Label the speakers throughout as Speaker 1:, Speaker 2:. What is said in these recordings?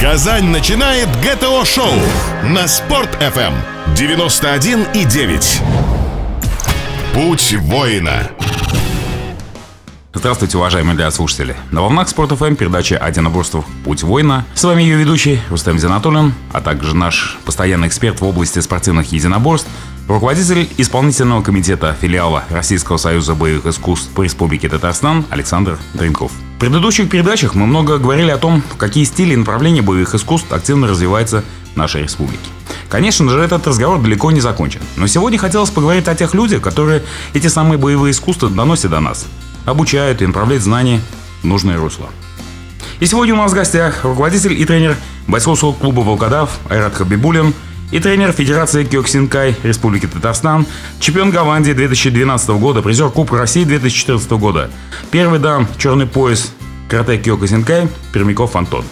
Speaker 1: Казань начинает ГТО-шоу на Спорт-ФМ 91,9. Путь воина.
Speaker 2: Здравствуйте, уважаемые радиослушатели. На волнах Спорт ФМ передача о единоборствах «Путь воина». С вами ее ведущий Рустам Зинатуллин, а также наш постоянный эксперт в области спортивных единоборств, руководитель исполнительного комитета филиала Российского союза боевых искусств по Республике Татарстан Александр Дринков. В предыдущих передачах мы много говорили о том, какие стили и направления боевых искусств активно развиваются в нашей республике. Конечно же, этот разговор далеко не закончен. Но сегодня хотелось поговорить о тех людях, которые эти самые боевые искусства доносят до нас, обучают и направляют знания в нужное русло. И сегодня у нас в гостях руководитель и тренер бойцовского клуба «Волкодав» Айрат Хабибулин и тренер Федерации Кёксинкай Республики Татарстан, чемпион Голландии 2012 года, призер Кубка России 2014 года, первый дан черный пояс карате Кёксинкай Пермяков Антон.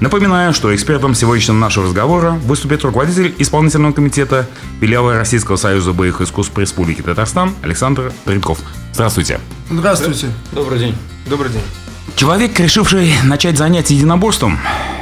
Speaker 2: Напоминаю, что экспертом сегодняшнего нашего разговора выступит руководитель исполнительного комитета филиала Российского союза боевых искусств Республики Татарстан Александр Тренков. Здравствуйте.
Speaker 3: Здравствуйте.
Speaker 4: Добрый день.
Speaker 3: Добрый день.
Speaker 2: Человек, решивший начать занятия единоборством,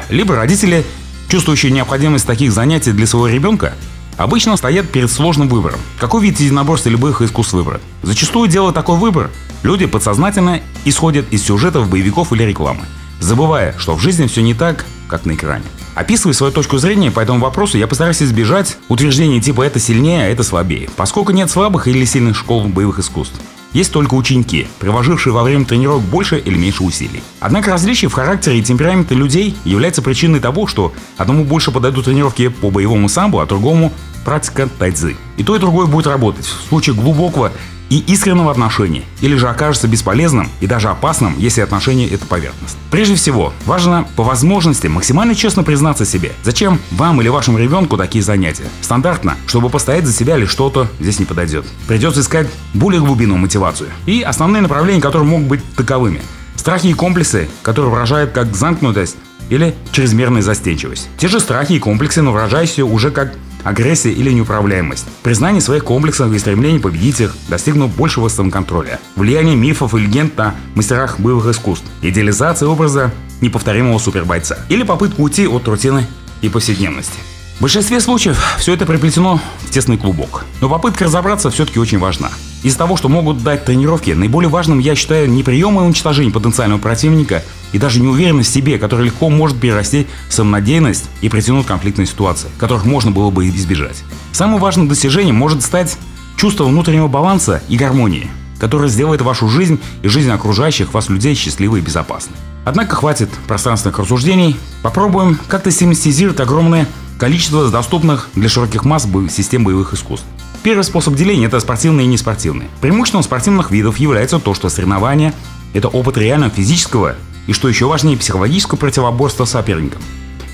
Speaker 2: либо родители, чувствующие необходимость таких занятий для своего ребенка, обычно стоят перед сложным выбором. Какой вид единоборства боевых искусств выбрать? Зачастую делая такой выбор, люди подсознательно исходят из сюжетов боевиков или рекламы, забывая, что в жизни все не так, как на экране. Описывая свою точку зрения по этому вопросу, я постараюсь избежать утверждений типа «это сильнее, а это слабее», поскольку нет слабых или сильных школ боевых искусств. Есть только ученики, приложившие во время тренировок больше или меньше усилий. Однако различия в характере и темпераменте людей являются причиной того, что одному больше подойдут тренировки по боевому самбо, а другому практика тайцзы. И то, и другое будет работать в случае глубокого и искреннего отношения, или же окажется бесполезным и даже опасным, если отношение это поверхностно. Прежде всего, важно по возможности максимально честно признаться себе, зачем вам или вашему ребенку такие занятия. Стандартно, чтобы постоять за себя или что-то здесь не подойдет. Придется искать более глубинную мотивацию. И основные направления, которые могут быть таковыми. Страхи и комплексы, которые выражают как замкнутость или чрезмерная застенчивость. Те же страхи и комплексы, но выражающиеся уже как агрессия или неуправляемость, признание своих комплексов и стремление победить их, достигнув большего самоконтроля, влияние мифов и легенд на мастерах боевых искусств, идеализация образа неповторимого супербойца или попытка уйти от рутины и повседневности. В большинстве случаев все это приплетено в тесный клубок. Но попытка разобраться все-таки очень важна. Из-за того, что могут дать тренировки, наиболее важным я считаю не приемы уничтожения потенциального противника и даже неуверенность в себе, которая легко может перерасти в самонадеянность и притянуть конфликтные ситуации, которых можно было бы избежать. Самым важным достижением может стать чувство внутреннего баланса и гармонии, которое сделает вашу жизнь и жизнь окружающих вас людей счастливой и безопасной. Однако хватит пространственных рассуждений, попробуем как-то систематизировать огромное количество доступных для широких масс систем боевых искусств. Первый способ деления – это спортивные и неспортивные. Преимуществом спортивных видов является то, что соревнования – это опыт реального физического и, что еще важнее, психологического противоборства с соперником.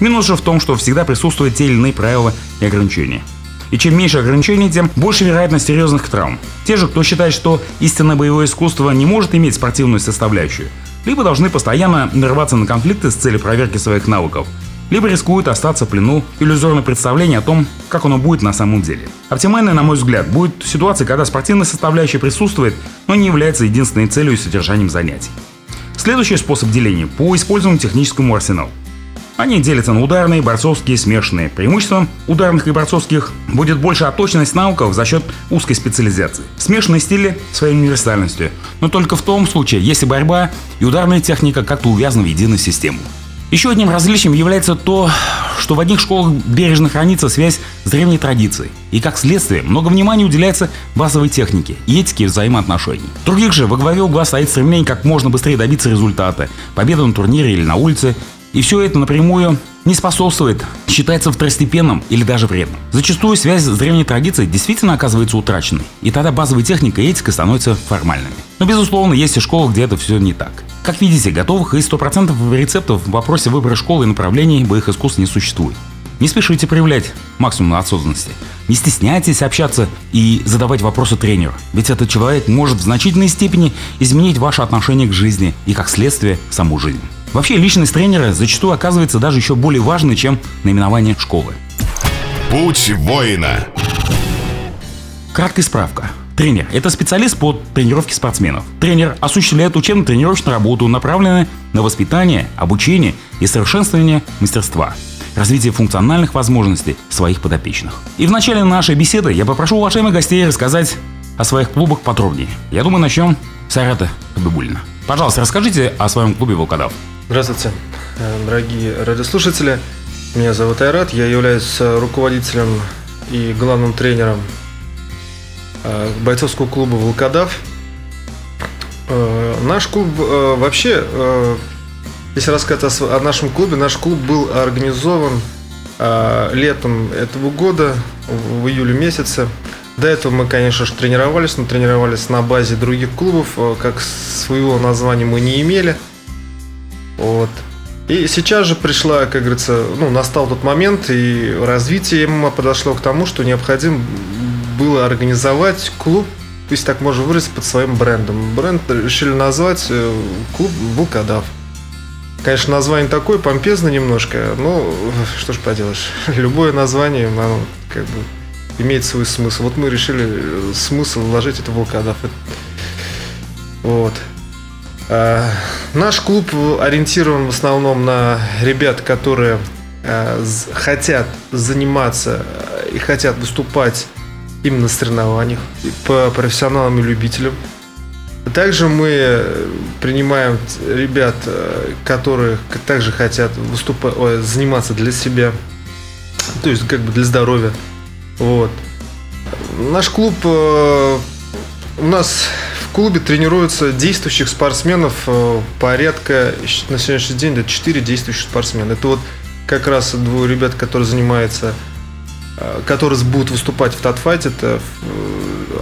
Speaker 2: Минус же в том, что всегда присутствуют те или иные правила и ограничения. И чем меньше ограничений, тем больше вероятность серьезных травм. Те же, кто считает, что истинное боевое искусство не может иметь спортивную составляющую, либо должны постоянно нарываться на конфликты с целью проверки своих навыков, либо рискуют остаться в плену иллюзорное представление о том, как оно будет на самом деле. Оптимальной, на мой взгляд, будет ситуация, когда спортивная составляющая присутствует, но не является единственной целью и содержанием занятий. Следующий способ деления – по использованию техническому арсеналу. Они делятся на ударные, борцовские, смешанные. Преимуществом ударных и борцовских будет большая отточенность навыков за счет узкой специализации. Смешанные стили своей универсальностью, но только в том случае, если борьба и ударная техника как-то увязаны в единую систему. Еще одним различием является то, что в одних школах бережно хранится связь с древней традицией. И как следствие, много внимания уделяется базовой технике этике взаимоотношений. В других же во главе угла стоит стремление как можно быстрее добиться результата, победы на турнире или на улице, и все это напрямую не способствует, считается второстепенным или даже вредным. Зачастую связь с древней традицией действительно оказывается утраченной, и тогда базовая техника и этика становятся формальными. Но безусловно, есть и школы, где это все не так. Как видите, готовых и 100% рецептов в вопросе выбора школы и направлений боевых искусств не существует. Не спешите проявлять максимум осознанности. Не стесняйтесь общаться и задавать вопросы тренеру, ведь этот человек может в значительной степени изменить ваше отношение к жизни и, как следствие, саму жизнь. Вообще, личность тренера зачастую оказывается даже еще более важной, чем наименование школы.
Speaker 1: Путь воина.
Speaker 2: Краткая справка. Тренер – это специалист по тренировке спортсменов. Тренер осуществляет учебно-тренировочную работу, направленную на воспитание, обучение и совершенствование мастерства развитие функциональных возможностей своих подопечных. И в начале нашей беседы я попрошу уважаемых гостей рассказать о своих клубах подробнее. Я думаю, начнем с Айрата Хабибулина. Пожалуйста, расскажите о своем клубе «Волкодав».
Speaker 3: Здравствуйте, э, дорогие радиослушатели. Меня зовут Айрат, я являюсь э, руководителем и главным тренером э, бойцовского клуба «Волкодав». Наш клуб вообще, если рассказать о нашем клубе, наш клуб был организован летом этого года, в июле месяце. До этого мы, конечно же, тренировались, но тренировались на базе других клубов, как своего названия мы не имели. Вот. И сейчас же пришла, как говорится, ну, настал тот момент, и развитие ММА подошло к тому, что необходимо было организовать клуб, если так можно выразить, под своим брендом. Бренд решили назвать э, клуб «Волкодав». Конечно, название такое, помпезно немножко, но что ж поделаешь. Любое название, оно как бы имеет свой смысл. Вот мы решили э, смысл вложить это в волкодав. Вот. А, наш клуб ориентирован в основном на ребят, которые а, хотят заниматься и хотят выступать именно на соревнованиях по профессионалам и любителям. Также мы принимаем ребят, которые также хотят выступать, заниматься для себя, то есть как бы для здоровья. Вот. Наш клуб э, у нас клубе тренируются действующих спортсменов э, порядка на сегодняшний день это 4 действующих спортсмена. Это вот как раз двое ребят, которые занимаются, э, которые будут выступать в татфайте. Это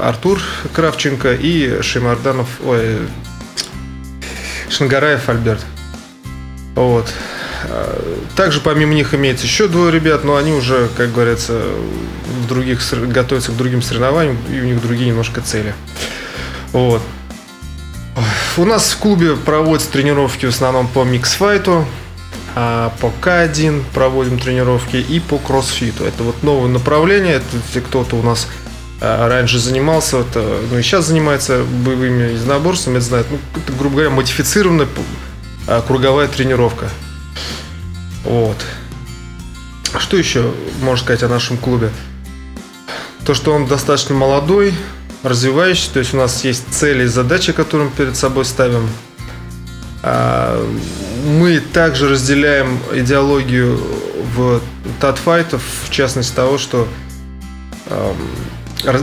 Speaker 3: Артур Кравченко и Шимарданов, ой, Шангараев Альберт. Вот. Также помимо них имеется еще двое ребят, но они уже, как говорится, в других, готовятся к другим соревнованиям, и у них другие немножко цели. Вот. У нас в клубе проводятся тренировки в основном по миксфайту, а по К1 проводим тренировки и по кроссфиту. Это вот новое направление, это если кто-то у нас а, раньше занимался, это, ну и сейчас занимается боевыми единоборствами, это знает, ну, это, грубо говоря, модифицированная а, круговая тренировка. Вот. Что еще можно сказать о нашем клубе? То, что он достаточно молодой, развивающийся, то есть у нас есть цели и задачи, которые мы перед собой ставим. А, мы также разделяем идеологию в татфайтов, в частности того, что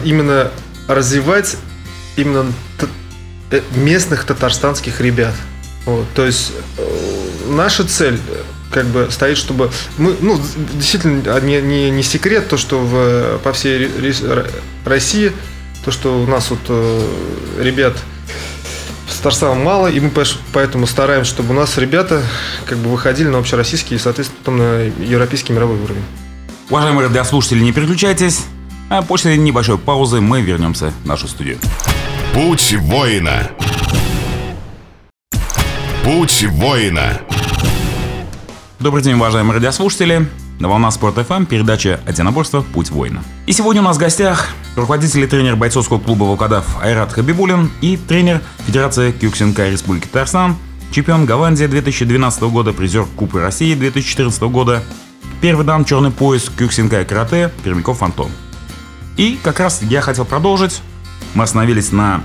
Speaker 3: именно развивать именно э, местных татарстанских ребят. Вот, то есть э, наша цель как бы стоит, чтобы мы, ну, действительно, не, не, не секрет то, что в, по всей России, то, что у нас вот э, ребят с Татарстаном мало, и мы поэтому стараемся, чтобы у нас ребята как бы выходили на общероссийский и, соответственно, потом на европейский мировой уровень.
Speaker 2: Уважаемые радиослушатели, не переключайтесь, а после небольшой паузы мы вернемся в нашу студию.
Speaker 1: Путь воина. Путь воина.
Speaker 2: Добрый день, уважаемые радиослушатели. На волна Спорт ФМ передача «Одиноборство. Путь воина». И сегодня у нас в гостях руководитель и тренер бойцовского клуба «Волкодав» Айрат Хабибулин и тренер Федерации Кюксинка Республики Татарстан, чемпион Голландии 2012 года, призер Кубка России 2014 года, первый дан черный пояс Кюксинка карате Пермяков Антон. И как раз я хотел продолжить. Мы остановились на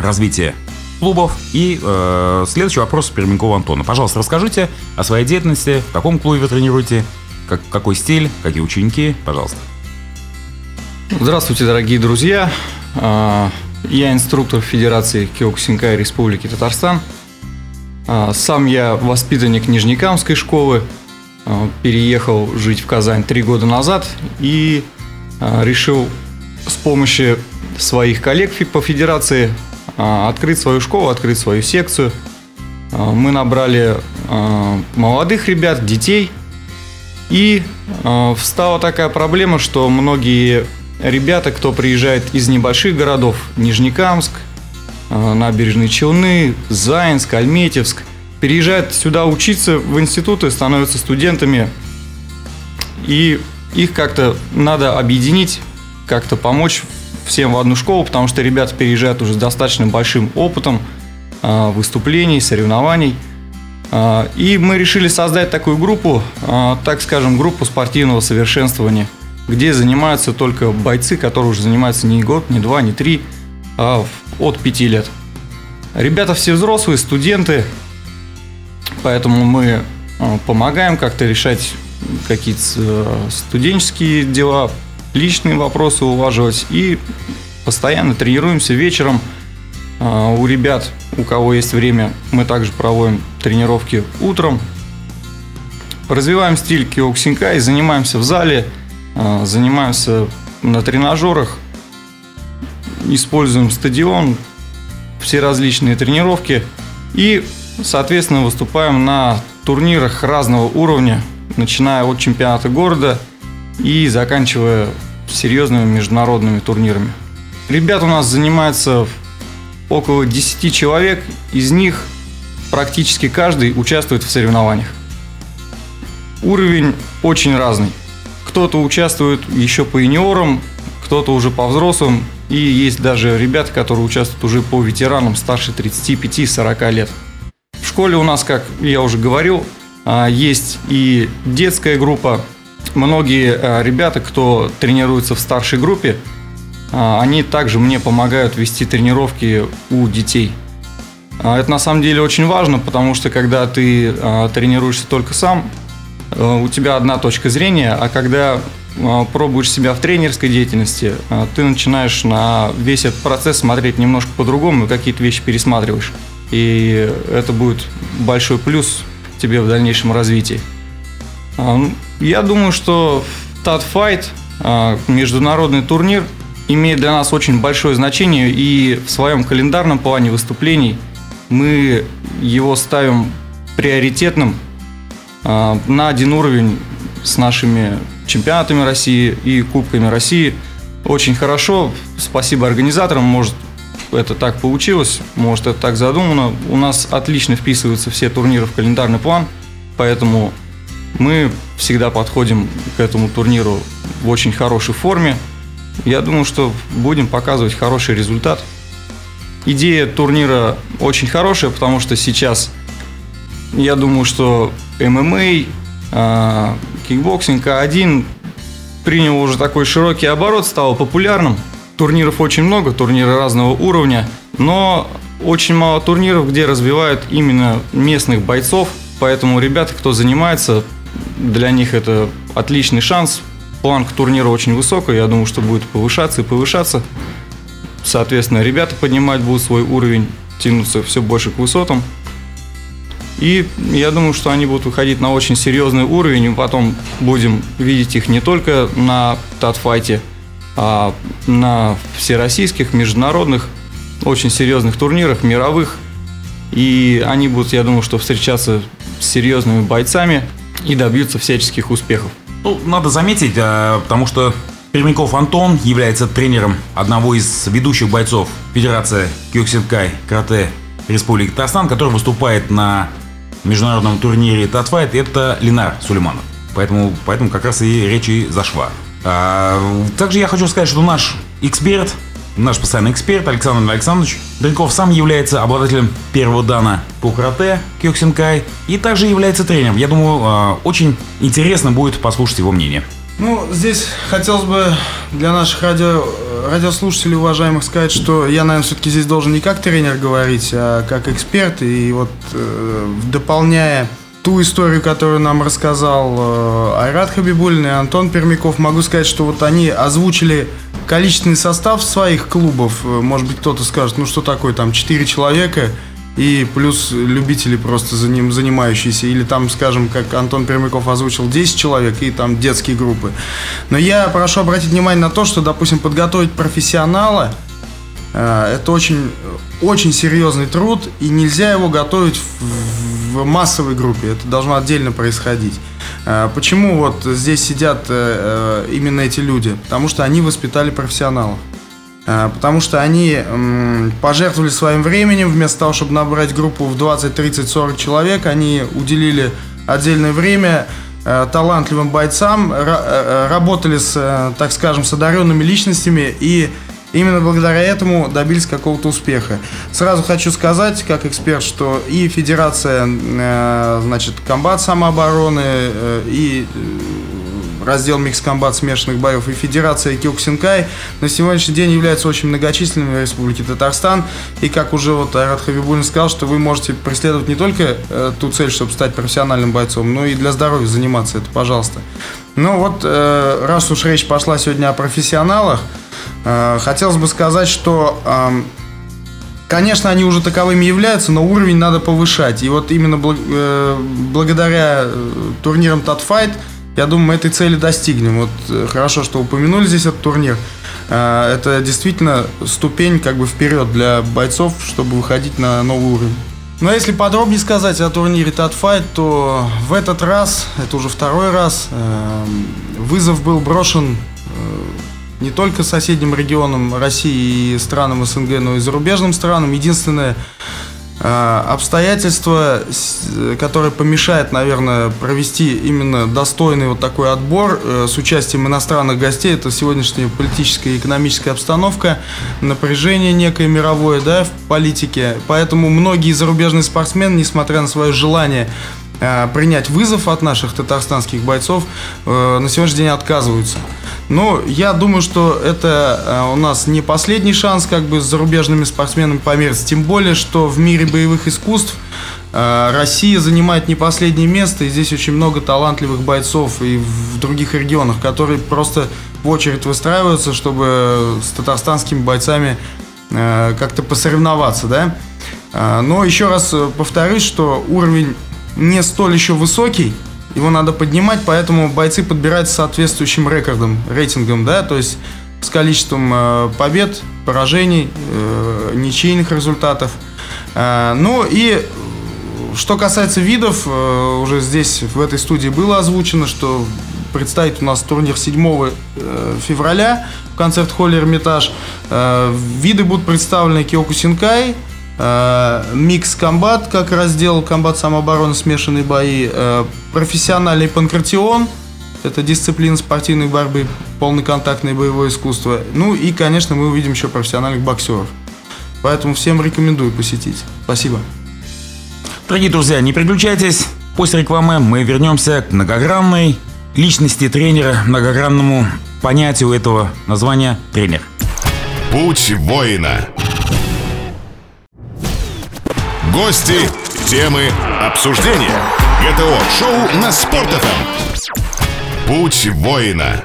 Speaker 2: развитии клубов. И э, следующий вопрос Пермякова Антона. Пожалуйста, расскажите о своей деятельности, в каком клубе вы тренируете, как, какой стиль, какие ученики, пожалуйста.
Speaker 4: Здравствуйте, дорогие друзья. А, я инструктор Федерации Киокусинкай Республики Татарстан. А, сам я воспитанник Нижнекамской школы, а, переехал жить в Казань три года назад и решил с помощью своих коллег по федерации открыть свою школу, открыть свою секцию. Мы набрали молодых ребят, детей. И встала такая проблема, что многие ребята, кто приезжает из небольших городов, Нижнекамск, Набережные Челны, Заинск, Альметьевск, переезжают сюда учиться в институты, становятся студентами. И их как-то надо объединить, как-то помочь всем в одну школу, потому что ребята переезжают уже с достаточно большим опытом а, выступлений, соревнований. А, и мы решили создать такую группу, а, так скажем, группу спортивного совершенствования, где занимаются только бойцы, которые уже занимаются не год, не два, не три, а от пяти лет. Ребята все взрослые, студенты, поэтому мы помогаем как-то решать какие-то э, студенческие дела, личные вопросы улаживать и постоянно тренируемся вечером. А, у ребят, у кого есть время, мы также проводим тренировки утром. Развиваем стиль киоксинка и занимаемся в зале, а, занимаемся на тренажерах, используем стадион, все различные тренировки и, соответственно, выступаем на турнирах разного уровня, начиная от чемпионата города и заканчивая серьезными международными турнирами. Ребят у нас занимается около 10 человек, из них практически каждый участвует в соревнованиях. Уровень очень разный. Кто-то участвует еще по юниорам, кто-то уже по взрослым, и есть даже ребята, которые участвуют уже по ветеранам старше 35-40 лет. В школе у нас, как я уже говорил, а, есть и детская группа. Многие а, ребята, кто тренируется в старшей группе, а, они также мне помогают вести тренировки у детей. Это на самом деле очень важно, потому что когда ты тренируешься только сам, у тебя одна точка зрения, а когда пробуешь себя в тренерской деятельности, ты начинаешь на весь этот процесс смотреть немножко по-другому какие-то вещи пересматриваешь. И это будет большой плюс тебе в дальнейшем развитии. А, ну, я думаю, что тат файт, международный турнир, имеет для нас очень большое значение, и в своем календарном плане выступлений мы его ставим приоритетным а, на один уровень с нашими чемпионатами России и Кубками России. Очень хорошо, спасибо организаторам, может это так получилось, может это так задумано. У нас отлично вписываются все турниры в календарный план, поэтому мы всегда подходим к этому турниру в очень хорошей форме. Я думаю, что будем показывать хороший результат. Идея турнира очень хорошая, потому что сейчас я думаю, что ММА, а, кикбоксинг К-1 принял уже такой широкий оборот, стал популярным – Турниров очень много, турниры разного уровня, но очень мало турниров, где развивают именно местных бойцов. Поэтому ребята, кто занимается, для них это отличный шанс. Планка турнира очень высокая, я думаю, что будет повышаться и повышаться. Соответственно, ребята поднимать будут свой уровень, тянуться все больше к высотам. И я думаю, что они будут выходить на очень серьезный уровень, и потом будем видеть их не только на татфайте, а на всероссийских, международных, очень серьезных турнирах, мировых. И они будут, я думаю, что встречаться с серьезными бойцами и добьются всяческих успехов.
Speaker 2: Ну, надо заметить, а, потому что Пермяков Антон является тренером одного из ведущих бойцов Федерации Кёксинкай Карате Республики Татарстан, который выступает на международном турнире Татфайт, это Ленар Сулейманов. Поэтому, поэтому как раз и речь и зашла. А, также я хочу сказать, что наш эксперт, наш постоянный эксперт Александр Александрович Дренков сам является обладателем первого дана по карате Кёксинкай и также является тренером. Я думаю, а, очень интересно будет послушать его мнение.
Speaker 5: Ну, здесь хотелось бы для наших радио, радиослушателей уважаемых сказать, что я, наверное, все-таки здесь должен не как тренер говорить, а как эксперт. И вот э, дополняя ту историю, которую нам рассказал э, Айрат Хабибулин и Антон Пермяков, могу сказать, что вот они озвучили количественный состав своих клубов. Э, может быть, кто-то скажет, ну что такое, там 4 человека и плюс любители просто за ним занимающиеся. Или там, скажем, как Антон Пермяков озвучил, 10 человек и там детские группы. Но я прошу обратить внимание на то, что, допустим, подготовить профессионала – Э, это очень, очень серьезный труд, и нельзя его готовить в, в массовой группе. Это должно отдельно происходить. Э, почему вот здесь сидят э, именно эти люди? Потому что они воспитали профессионалов. Потому что они пожертвовали своим временем, вместо того, чтобы набрать группу в 20, 30, 40 человек, они уделили отдельное время талантливым бойцам, работали с, так скажем, с одаренными личностями и Именно благодаря этому добились какого-то успеха. Сразу хочу сказать, как эксперт, что и Федерация, э, значит, комбат самообороны, э, и э, раздел микс-комбат смешанных боев и Федерация Киоксинкай на сегодняшний день являются очень многочисленными в Республике Татарстан. И как уже вот Айрат Хабибулин сказал, что вы можете преследовать не только ту цель, чтобы стать профессиональным бойцом, но и для здоровья заниматься это, пожалуйста. Ну вот, раз уж речь пошла сегодня о профессионалах, Э, хотелось бы сказать, что, конечно, они уже таковыми являются, но уровень надо повышать. И вот именно э, благодаря э, турнирам Татфайт, я думаю, мы этой цели достигнем. Вот хорошо, что упомянули здесь этот турнир. Это действительно ступень как бы вперед для бойцов, чтобы выходить на новый уровень. Но ну, а если подробнее сказать о турнире Татфайт, то в этот раз, это уже второй раз, вызов был брошен не только соседним регионам России и странам СНГ, но и зарубежным странам. Единственное э, обстоятельство, которое помешает, наверное, провести именно достойный вот такой отбор э, с участием иностранных гостей, это сегодняшняя политическая и экономическая обстановка, напряжение некое мировое да, в политике. Поэтому многие зарубежные спортсмены, несмотря на свое желание э, принять вызов от наших татарстанских бойцов, на сегодняшний день отказываются. Ну, я думаю, что это э, у нас не последний шанс как бы с зарубежными спортсменами помериться. Тем более, что в мире боевых искусств э, Россия занимает не последнее место. И здесь очень много талантливых бойцов и в других регионах, которые просто в очередь выстраиваются, чтобы с татарстанскими бойцами э, как-то посоревноваться, да. Но еще раз повторюсь, что уровень не столь еще высокий, его надо поднимать, поэтому бойцы подбирают с соответствующим рекордом, рейтингом, да, то есть с количеством э, побед, поражений, э, ничейных результатов. Э, ну и что касается видов, э, уже здесь в этой студии было озвучено, что предстоит у нас турнир 7 э, февраля в концерт-холле «Эрмитаж». Э, виды будут представлены Киоку Синкай – микс комбат, как раздел комбат самообороны, смешанные бои, э, профессиональный панкратион, это дисциплина спортивной борьбы, полноконтактное боевое искусство. Ну и, конечно, мы увидим еще профессиональных боксеров. Поэтому всем рекомендую посетить. Спасибо.
Speaker 2: Дорогие друзья, не переключайтесь. После рекламы мы вернемся к многогранной личности тренера, многогранному понятию этого названия тренер.
Speaker 1: Путь воина. Гости, темы, обсуждения. ГТО-шоу на Спорт.ФМ. Путь воина.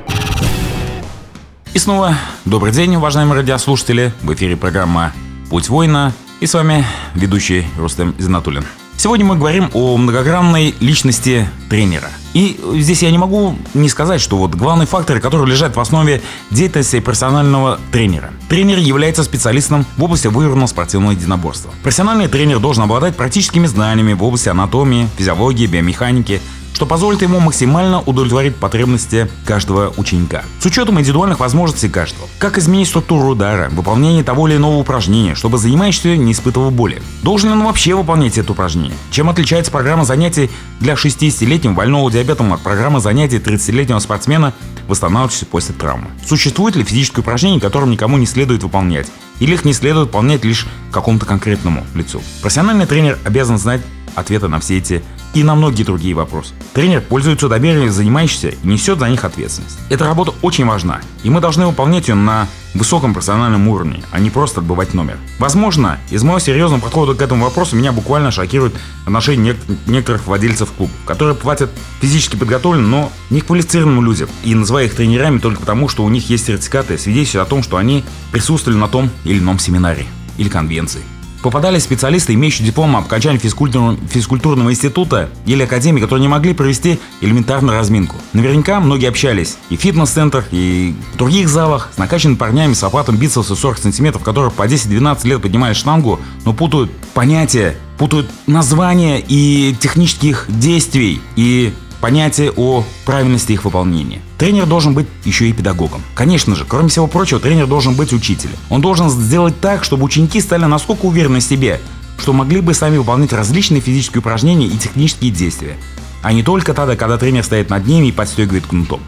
Speaker 2: И снова добрый день, уважаемые радиослушатели. В эфире программа «Путь воина». И с вами ведущий Рустем Зинатулин. Сегодня мы говорим о многогранной личности тренера. И здесь я не могу не сказать, что вот главный фактор, который лежит в основе деятельности профессионального тренера. Тренер является специалистом в области выигранного спортивного единоборства. Профессиональный тренер должен обладать практическими знаниями в области анатомии, физиологии, биомеханики, что позволит ему максимально удовлетворить потребности каждого ученика. С учетом индивидуальных возможностей каждого. Как изменить структуру удара, выполнение того или иного упражнения, чтобы занимающийся не испытывал боли. Должен ли он вообще выполнять это упражнение? Чем отличается программа занятий для 60-летнего больного диабетом от программы занятий 30-летнего спортсмена, восстанавливающегося после травмы? Существует ли физическое упражнение, которое никому не следует выполнять? Или их не следует выполнять лишь какому-то конкретному лицу? Профессиональный тренер обязан знать ответы на все эти и на многие другие вопросы. Тренер пользуется доверием занимающийся и несет за них ответственность. Эта работа очень важна, и мы должны выполнять ее на высоком профессиональном уровне, а не просто отбывать номер. Возможно, из моего серьезного подхода к этому вопросу меня буквально шокирует отношение нек- некоторых владельцев клубов, которые платят физически подготовленным, но не квалифицированным людям и называя их тренерами только потому, что у них есть сертификаты, свидетельствуют о том, что они присутствовали на том или ином семинаре или конвенции. Попадались специалисты, имеющие диплом об окончании физкультурного, физкультурного института или академии, которые не могли провести элементарную разминку. Наверняка многие общались и в фитнес-центрах, и в других залах с накачанными парнями с охватом бицепса 40 сантиметров, которые по 10-12 лет поднимали штангу, но путают понятия, путают названия и технических действий, и понятие о правильности их выполнения. Тренер должен быть еще и педагогом. Конечно же, кроме всего прочего, тренер должен быть учителем. Он должен сделать так, чтобы ученики стали настолько уверены в себе, что могли бы сами выполнять различные физические упражнения и технические действия, а не только тогда, когда тренер стоит над ними и подстегивает кнутом.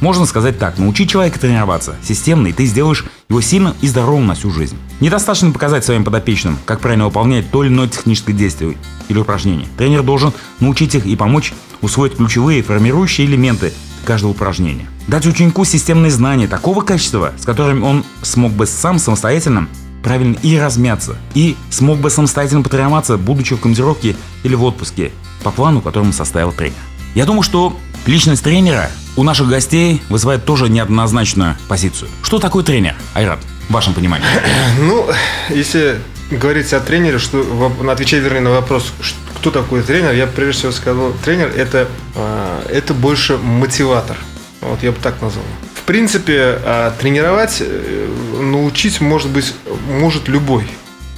Speaker 2: Можно сказать так, научи человека тренироваться системно, и ты сделаешь его сильным и здоровым на всю жизнь. Недостаточно показать своим подопечным, как правильно выполнять то или иное техническое действие или упражнение. Тренер должен научить их и помочь усвоить ключевые формирующие элементы каждого упражнения. Дать ученику системные знания такого качества, с которыми он смог бы сам самостоятельно правильно и размяться, и смог бы самостоятельно потренироваться, будучи в командировке или в отпуске, по плану, которому составил тренер. Я думаю, что личность тренера у наших гостей вызывает тоже неоднозначную позицию. Что такое тренер, Айрат, в вашем понимании?
Speaker 3: Ну, если говорить о тренере, что отвечать вернее на вопрос, кто такой тренер, я прежде всего сказал, тренер это, а, это больше мотиватор. Вот я бы так назвал. В принципе, а, тренировать, э, научить может быть, может любой.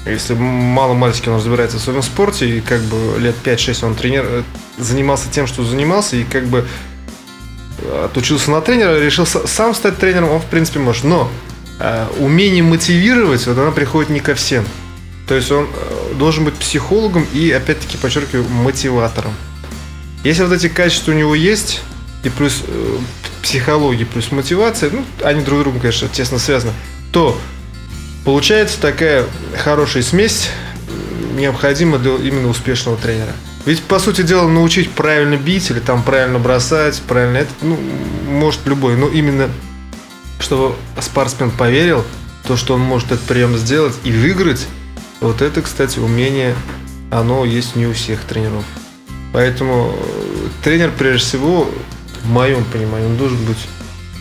Speaker 3: Если мало мальчики он разбирается в своем спорте, и как бы лет 5-6 он тренер, э, занимался тем, что занимался, и как бы отучился на тренера, решил сам стать тренером, он в принципе может. Но э, умение мотивировать, вот оно приходит не ко всем. То есть он э, должен быть психологом и, опять-таки, подчеркиваю, мотиватором. Если вот эти качества у него есть, и плюс э, психология, плюс мотивация, ну, они друг с другом, конечно, тесно связаны, то получается такая хорошая смесь, необходима для именно успешного тренера. Ведь, по сути дела, научить правильно бить или там правильно бросать, правильно это, ну, может любой. Но именно, чтобы спортсмен поверил, то, что он может этот прием сделать и выиграть, вот это, кстати, умение, оно есть не у всех тренеров. Поэтому э, тренер, прежде всего, в моем понимании, он должен быть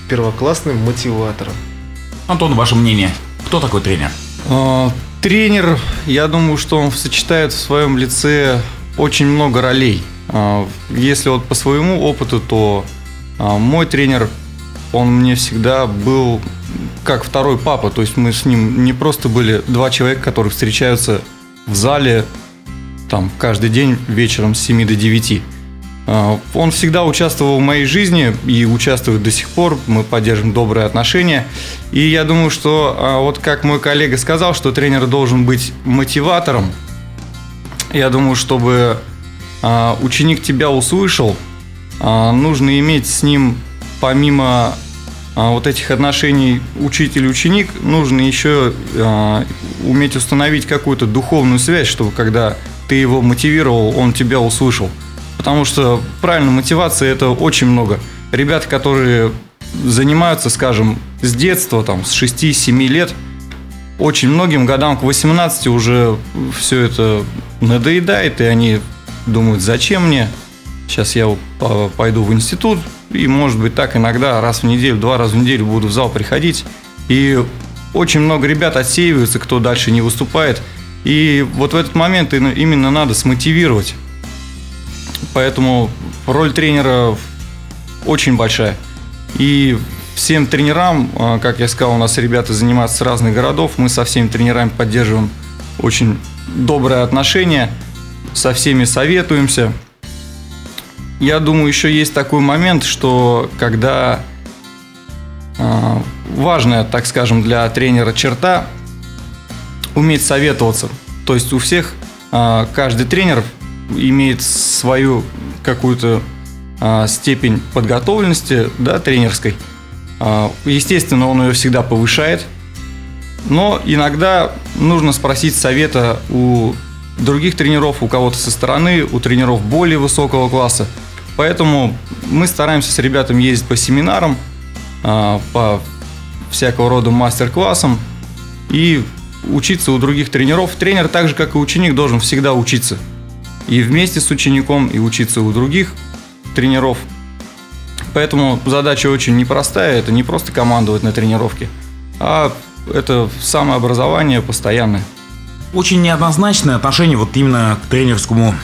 Speaker 3: первоклассным мотиватором.
Speaker 2: Антон, ваше мнение, кто такой тренер?
Speaker 4: А, тренер, я думаю, что он сочетает в своем лице очень много ролей. А, если вот по своему опыту, то а, мой тренер, он мне всегда был как второй папа. То есть мы с ним не просто были два человека, которые встречаются в зале там каждый день вечером с 7 до 9. А, он всегда участвовал в моей жизни и участвует до сих пор. Мы поддерживаем добрые отношения. И я думаю, что вот как мой коллега сказал, что тренер должен быть мотиватором, я думаю, чтобы а, ученик тебя услышал, а, нужно иметь с ним помимо а, вот этих отношений учитель-ученик, нужно еще а, уметь установить какую-то духовную связь, чтобы когда ты его мотивировал, он тебя услышал. Потому что правильно, мотивация это очень много. Ребята, которые занимаются, скажем, с детства, там, с 6-7 лет – очень многим годам к 18 уже все это надоедает, и они думают, зачем мне? Сейчас я пойду в институт, и, может быть, так иногда раз в неделю, два раза в неделю буду в зал приходить. И очень много ребят отсеиваются, кто дальше не выступает. И вот в этот момент именно надо смотивировать. Поэтому роль тренера очень большая. И всем тренерам, а, как я сказал, у нас ребята занимаются с разных городов, мы со всеми тренерами поддерживаем очень доброе отношение, со всеми советуемся. Я думаю, еще есть такой момент, что когда а, важная, так скажем, для тренера черта уметь советоваться. То есть у всех а, каждый тренер имеет свою какую-то степень подготовленности да, тренерской – естественно, он ее всегда повышает, но иногда нужно спросить совета у других тренеров, у кого-то со стороны, у тренеров более высокого класса. Поэтому мы стараемся с ребятами ездить по семинарам, а, по всякого рода мастер-классам и учиться у других тренеров. Тренер, так же как и ученик, должен всегда учиться. И вместе с учеником, и учиться у других тренеров – Поэтому задача очень непростая. Это не просто командовать на тренировке, а это самообразование постоянное.
Speaker 2: Очень неоднозначное отношение вот именно к тренерскому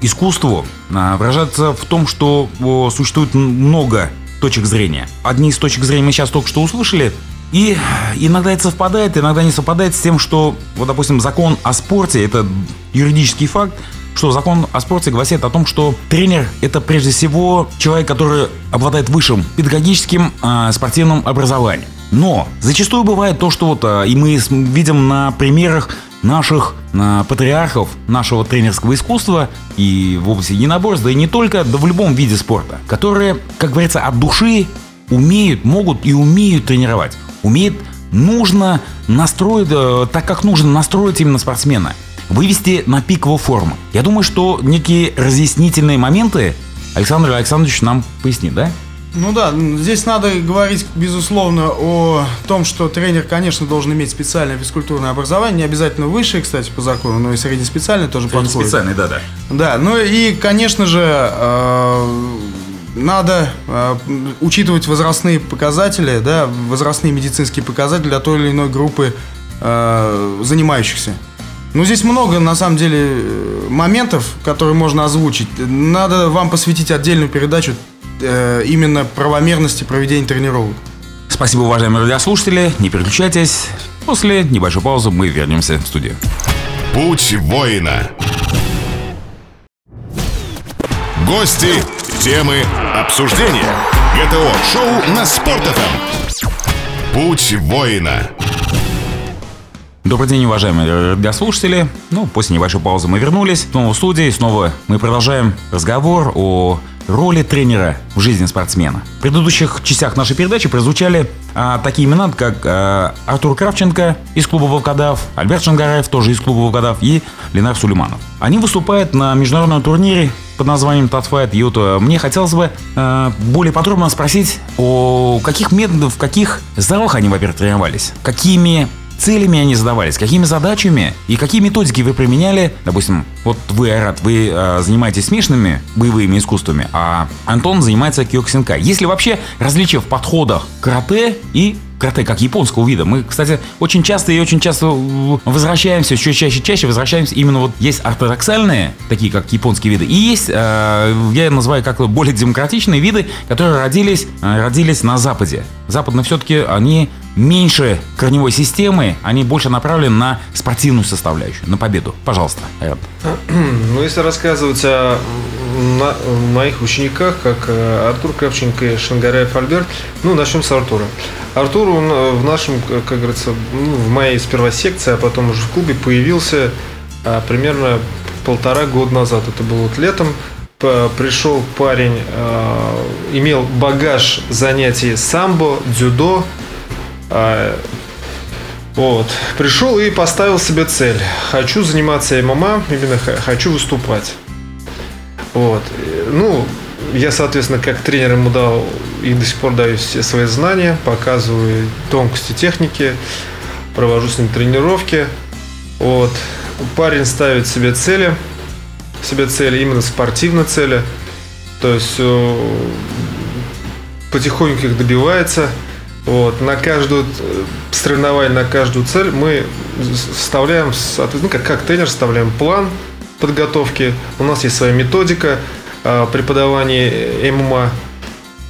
Speaker 2: искусству а, выражается в том, что существует много точек зрения. Одни из точек зрения мы сейчас только что услышали, и иногда это совпадает, иногда не совпадает с тем, что, вот, допустим, закон о спорте, это юридический факт, что закон о спорте гласит о том, что тренер это прежде всего человек, который обладает высшим педагогическим э, спортивным образованием. Но зачастую бывает то, что вот, э, и мы видим на примерах наших э, патриархов нашего тренерского искусства и в области единоборств, да и не только, да в любом виде спорта, которые, как говорится, от души умеют, могут и умеют тренировать. Умеет, нужно настроить, э, так как нужно настроить именно спортсмена. Вывести на пик его формы. Я думаю, что некие разъяснительные моменты Александр Александрович нам пояснит, да?
Speaker 5: Ну да, здесь надо говорить, безусловно, о том, что тренер, конечно, должен иметь специальное физкультурное образование, не обязательно высшее, кстати, по закону, но и среднеспециальное тоже подходит.
Speaker 2: Специальный, да, да.
Speaker 5: Да, ну и, конечно же, э, надо э, учитывать возрастные показатели, да, возрастные медицинские показатели для той или иной группы э, занимающихся. Ну, здесь много, на самом деле, моментов, которые можно озвучить. Надо вам посвятить отдельную передачу э, именно правомерности проведения тренировок.
Speaker 2: Спасибо, уважаемые радиослушатели. Не переключайтесь. После небольшой паузы мы вернемся в студию.
Speaker 1: Путь воина. Гости, темы, обсуждения. ГТО-шоу на Спорт.ФМ. Путь воина.
Speaker 2: Добрый день, уважаемые радиослушатели. Ну, после небольшой паузы мы вернулись. Снова в студии, снова мы продолжаем разговор о роли тренера в жизни спортсмена. В предыдущих частях нашей передачи прозвучали а, такие имена, как а, Артур Кравченко из клуба «Волкодав», Альберт Шангараев тоже из клуба «Волкодав» и Ленар Сулейманов. Они выступают на международном турнире под названием Татфайт Юта. Мне хотелось бы э, более подробно спросить о каких методах, в каких залах они, во-первых, тренировались, какими целями они задавались, какими задачами и какие методики вы применяли. Допустим, вот вы, Айрат, вы э, занимаетесь смешанными боевыми искусствами, а Антон занимается киоксинкай. Есть ли вообще различия в подходах карате и карате как японского вида. Мы, кстати, очень часто и очень часто возвращаемся, еще чаще чаще возвращаемся именно вот есть ортодоксальные, такие как японские виды, и есть, э, я называю как более демократичные виды, которые родились, э, родились на Западе. Западные все-таки они меньше корневой системы, они больше направлены на спортивную составляющую, на победу. Пожалуйста, Айрат.
Speaker 3: Ну, если рассказывать о на, моих учениках, как э, Артур Кравченко и Шангараев Альберт, ну, начнем с Артура. Артур, он э, в нашем, как говорится, ну, в моей сперва секции, а потом уже в клубе появился а, примерно полтора года назад. Это было вот летом. Пришел парень, а, имел багаж занятий самбо, дзюдо, вот. Пришел и поставил себе цель. Хочу заниматься ММА, именно хочу выступать. Вот. Ну, я, соответственно, как тренер ему дал и до сих пор даю все свои знания, показываю тонкости техники, провожу с ним тренировки. Вот. Парень ставит себе цели, себе цели, именно спортивные цели. То есть э, потихоньку их добивается. Вот, на каждую э, соревнование, на каждую цель мы вставляем, ну, как, как тренер, вставляем план подготовки. У нас есть своя методика э, преподавания ММА.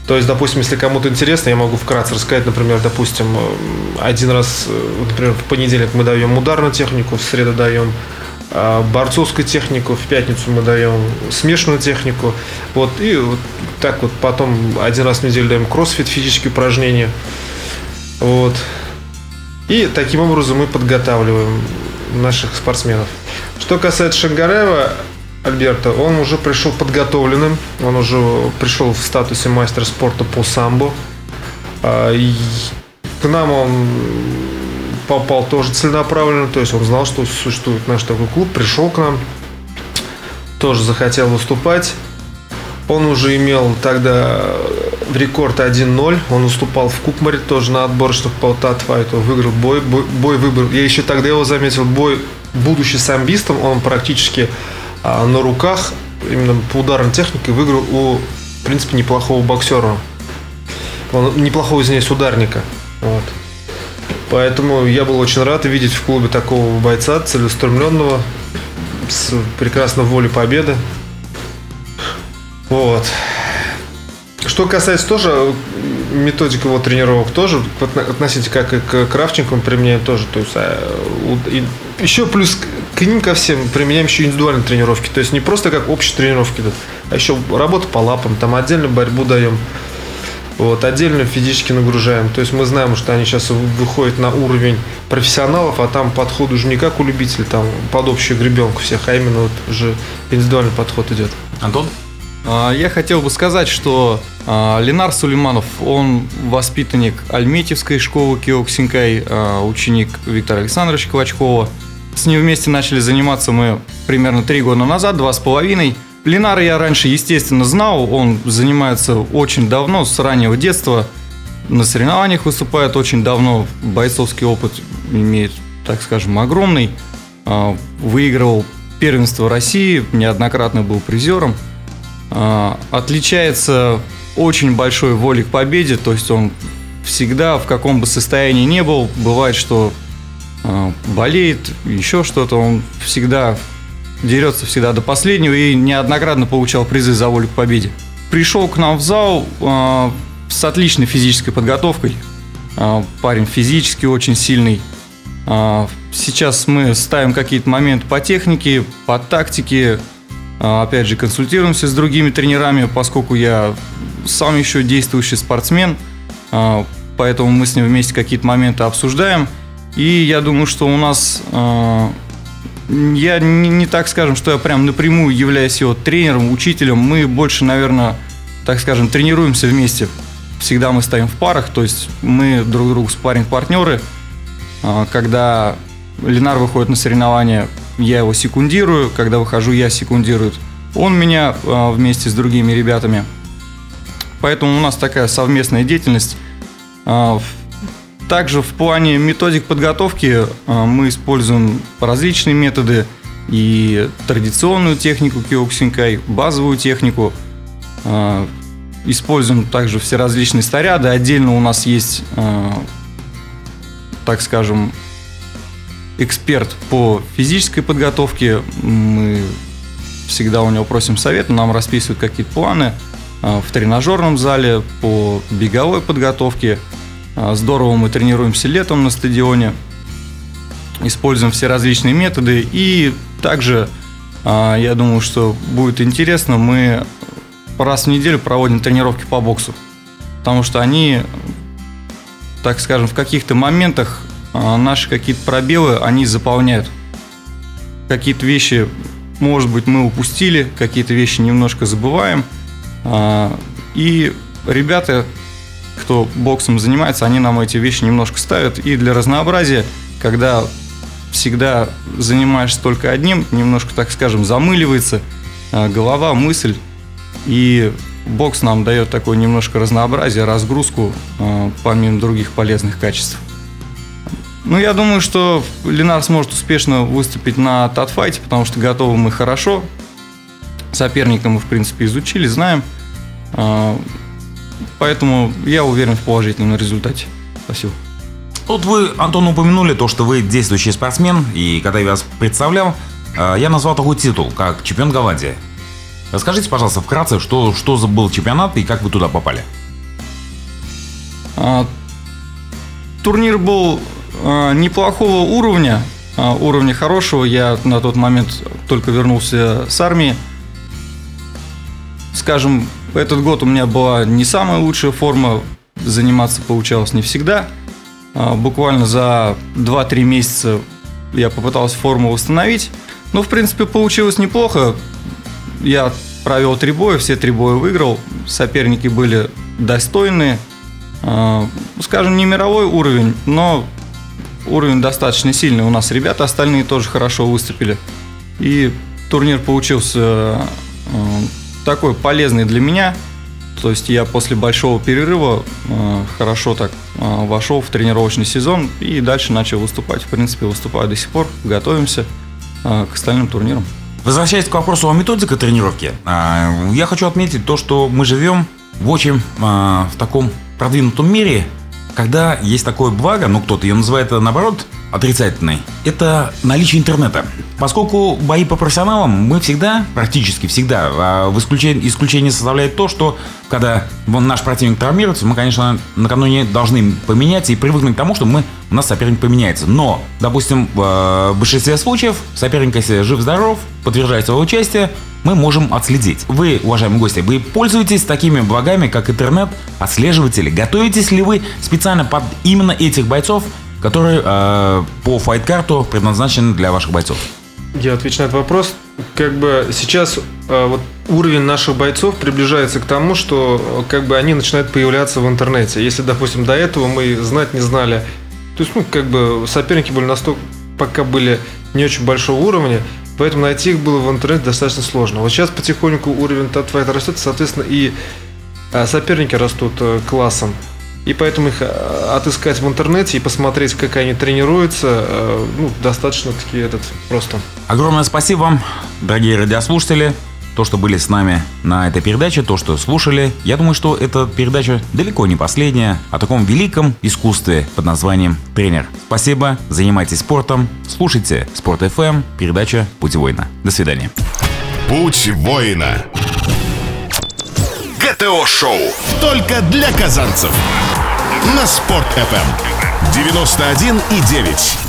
Speaker 3: То есть, допустим, если кому-то интересно, я могу вкратце рассказать, например, допустим, э, один раз, например, в понедельник мы даем ударную технику, в среду даем борцовскую технику, в пятницу мы даем смешанную технику. Вот, и вот так вот потом один раз в неделю даем кроссфит, физические упражнения. Вот. И таким образом мы подготавливаем наших спортсменов. Что касается Шангарева, Альберта, он уже пришел подготовленным, он уже пришел в статусе мастера спорта по самбо. А, к нам он попал тоже целенаправленно, то есть он знал, что существует наш такой клуб, пришел к нам, тоже захотел выступать. Он уже имел тогда в рекорд 1-0. Он выступал в Кукмаре тоже на отборочных по татфайту. Выиграл бой, бой, бой выбрал. Я еще тогда его заметил. Бой, будучи самбистом, он практически а, на руках, именно по ударной технике, выиграл у, в принципе, неплохого боксера. Он неплохого, извиняюсь, ударника. Вот. Поэтому я был очень рад видеть в клубе такого бойца, целеустремленного, с прекрасной волей победы. Вот. Что касается тоже э, методик его тренировок, тоже относительно как и к Кравченко мы применяем тоже. То есть, а, еще плюс к ним ко всем применяем еще индивидуальные тренировки. То есть не просто как общие тренировки идут, а еще работа по лапам, там отдельно борьбу даем. Вот, отдельно физически нагружаем. То есть мы знаем, что они сейчас выходят на уровень профессионалов, а там подход уже не как у любителей, там под общую гребенку всех, а именно вот уже индивидуальный подход идет.
Speaker 2: Антон?
Speaker 4: А, я хотел бы сказать, что а, Ленар Сулейманов, он воспитанник Альметьевской школы Киоксинкай, а, ученик Виктора Александровича Клочкова. С ним вместе начали заниматься мы примерно три года назад, два с половиной. Ленара я раньше, естественно, знал, он занимается очень давно, с раннего детства. На соревнованиях выступает очень давно, бойцовский опыт имеет, так скажем, огромный. Выигрывал первенство России, неоднократно был призером – отличается очень большой волей к победе, то есть он всегда в каком бы состоянии не был, бывает, что а, болеет, еще что-то, он всегда дерется всегда до последнего и неоднократно получал призы за волю к победе. Пришел к нам в зал э, с отличной физической подготовкой. Парень физически очень сильный. Сейчас мы ставим какие-то моменты по технике, по тактике, а, опять же, консультируемся с другими тренерами, поскольку я сам еще действующий спортсмен, а, поэтому мы с ним вместе какие-то моменты обсуждаем. И я думаю, что у нас а, я не, не так скажем, что я прям напрямую являюсь его тренером, учителем. Мы больше, наверное, так скажем, тренируемся вместе. Всегда мы стоим в парах, то есть мы друг другу спарринг-партнеры. Когда Ленар выходит на соревнования, я его секундирую, когда выхожу, я секундирую. Он меня а, вместе с другими ребятами. Поэтому у нас такая совместная деятельность. А, также в плане методик подготовки а, мы используем различные методы и традиционную технику киоксинкай, базовую технику. Используем также все различные снаряды. Отдельно у нас есть, так скажем, эксперт по физической подготовке. Мы всегда у него просим совет, нам расписывают какие-то планы а, в тренажерном зале по беговой подготовке. А, здорово мы тренируемся летом на стадионе, используем все различные методы. И также, а, я думаю, что будет интересно, мы раз в неделю проводим тренировки по боксу. Потому что они, так скажем, в каких-то моментах наши какие-то пробелы, они заполняют. Какие-то вещи, может быть, мы упустили, какие-то вещи немножко забываем. А, и ребята, кто боксом занимается, они нам эти вещи немножко ставят. И для разнообразия, когда всегда занимаешься только одним, немножко, так скажем, замыливается а, голова, мысль. И бокс нам дает такое немножко разнообразие, разгрузку, помимо других полезных качеств. Ну, я думаю, что Ленар сможет успешно выступить на татфайте, потому что готовы мы хорошо. Соперника мы, в принципе, изучили, знаем. А, поэтому я уверен в положительном результате. Спасибо.
Speaker 2: Вот вы, Антон, упомянули то, что вы действующий спортсмен, и когда я вас представлял, а, я назвал такой титул, как чемпион Голландии. Расскажите, пожалуйста, вкратце, что, что за был чемпионат и как вы туда попали?
Speaker 4: А, турнир был неплохого уровня, а, уровня хорошего. Я на тот момент только вернулся с армии. Скажем, этот год у меня была не самая лучшая форма, заниматься получалось не всегда. А, буквально за 2-3 месяца я попытался форму восстановить. Но, в принципе, получилось неплохо. Я провел три боя, все три боя выиграл. Соперники были достойные. Скажем, не мировой уровень, но уровень достаточно сильный у нас ребята, остальные тоже хорошо выступили. И турнир получился э, такой полезный для меня. То есть я после большого перерыва э, хорошо так э, вошел в тренировочный сезон и дальше начал выступать. В принципе, выступаю до сих пор, готовимся к остальным турнирам.
Speaker 2: Возвращаясь к вопросу о методике тренировки, я хочу отметить то, что мы живем в очень в таком продвинутом мире, когда есть такое благо, ну кто-то ее называет наоборот отрицательной, это наличие интернета. Поскольку бои по профессионалам мы всегда, практически всегда, а в исключение, исключение составляет то, что когда вон, наш противник травмируется, мы, конечно, накануне должны поменяться и привыкнуть к тому, что мы, у нас соперник поменяется. Но, допустим, в большинстве случаев соперник, если жив-здоров, подтверждает свое участие, мы можем отследить. Вы, уважаемые гости, вы пользуетесь такими благами, как интернет, отслеживатели. Готовитесь ли вы специально под именно этих бойцов которые э, по файт-карту предназначены для ваших бойцов?
Speaker 3: Я отвечу на этот вопрос. Как бы сейчас э, вот уровень наших бойцов приближается к тому, что э, как бы они начинают появляться в интернете. Если, допустим, до этого мы знать не знали, то есть, ну, как бы соперники были настолько, пока были не очень большого уровня, поэтому найти их было в интернете достаточно сложно. Вот сейчас потихоньку уровень татфайта растет, соответственно, и э, соперники растут классом. И поэтому их э, отыскать в интернете и посмотреть, как они тренируются, э, ну, достаточно таки этот просто.
Speaker 2: Огромное спасибо вам, дорогие радиослушатели, то, что были с нами на этой передаче, то, что слушали. Я думаю, что эта передача далеко не последняя о таком великом искусстве под названием «Тренер». Спасибо, занимайтесь спортом, слушайте Спорт FM, передача «Путь воина». До свидания.
Speaker 1: «Путь воина». ГТО-шоу. Только для казанцев. На Спорт FM. 91 и 9.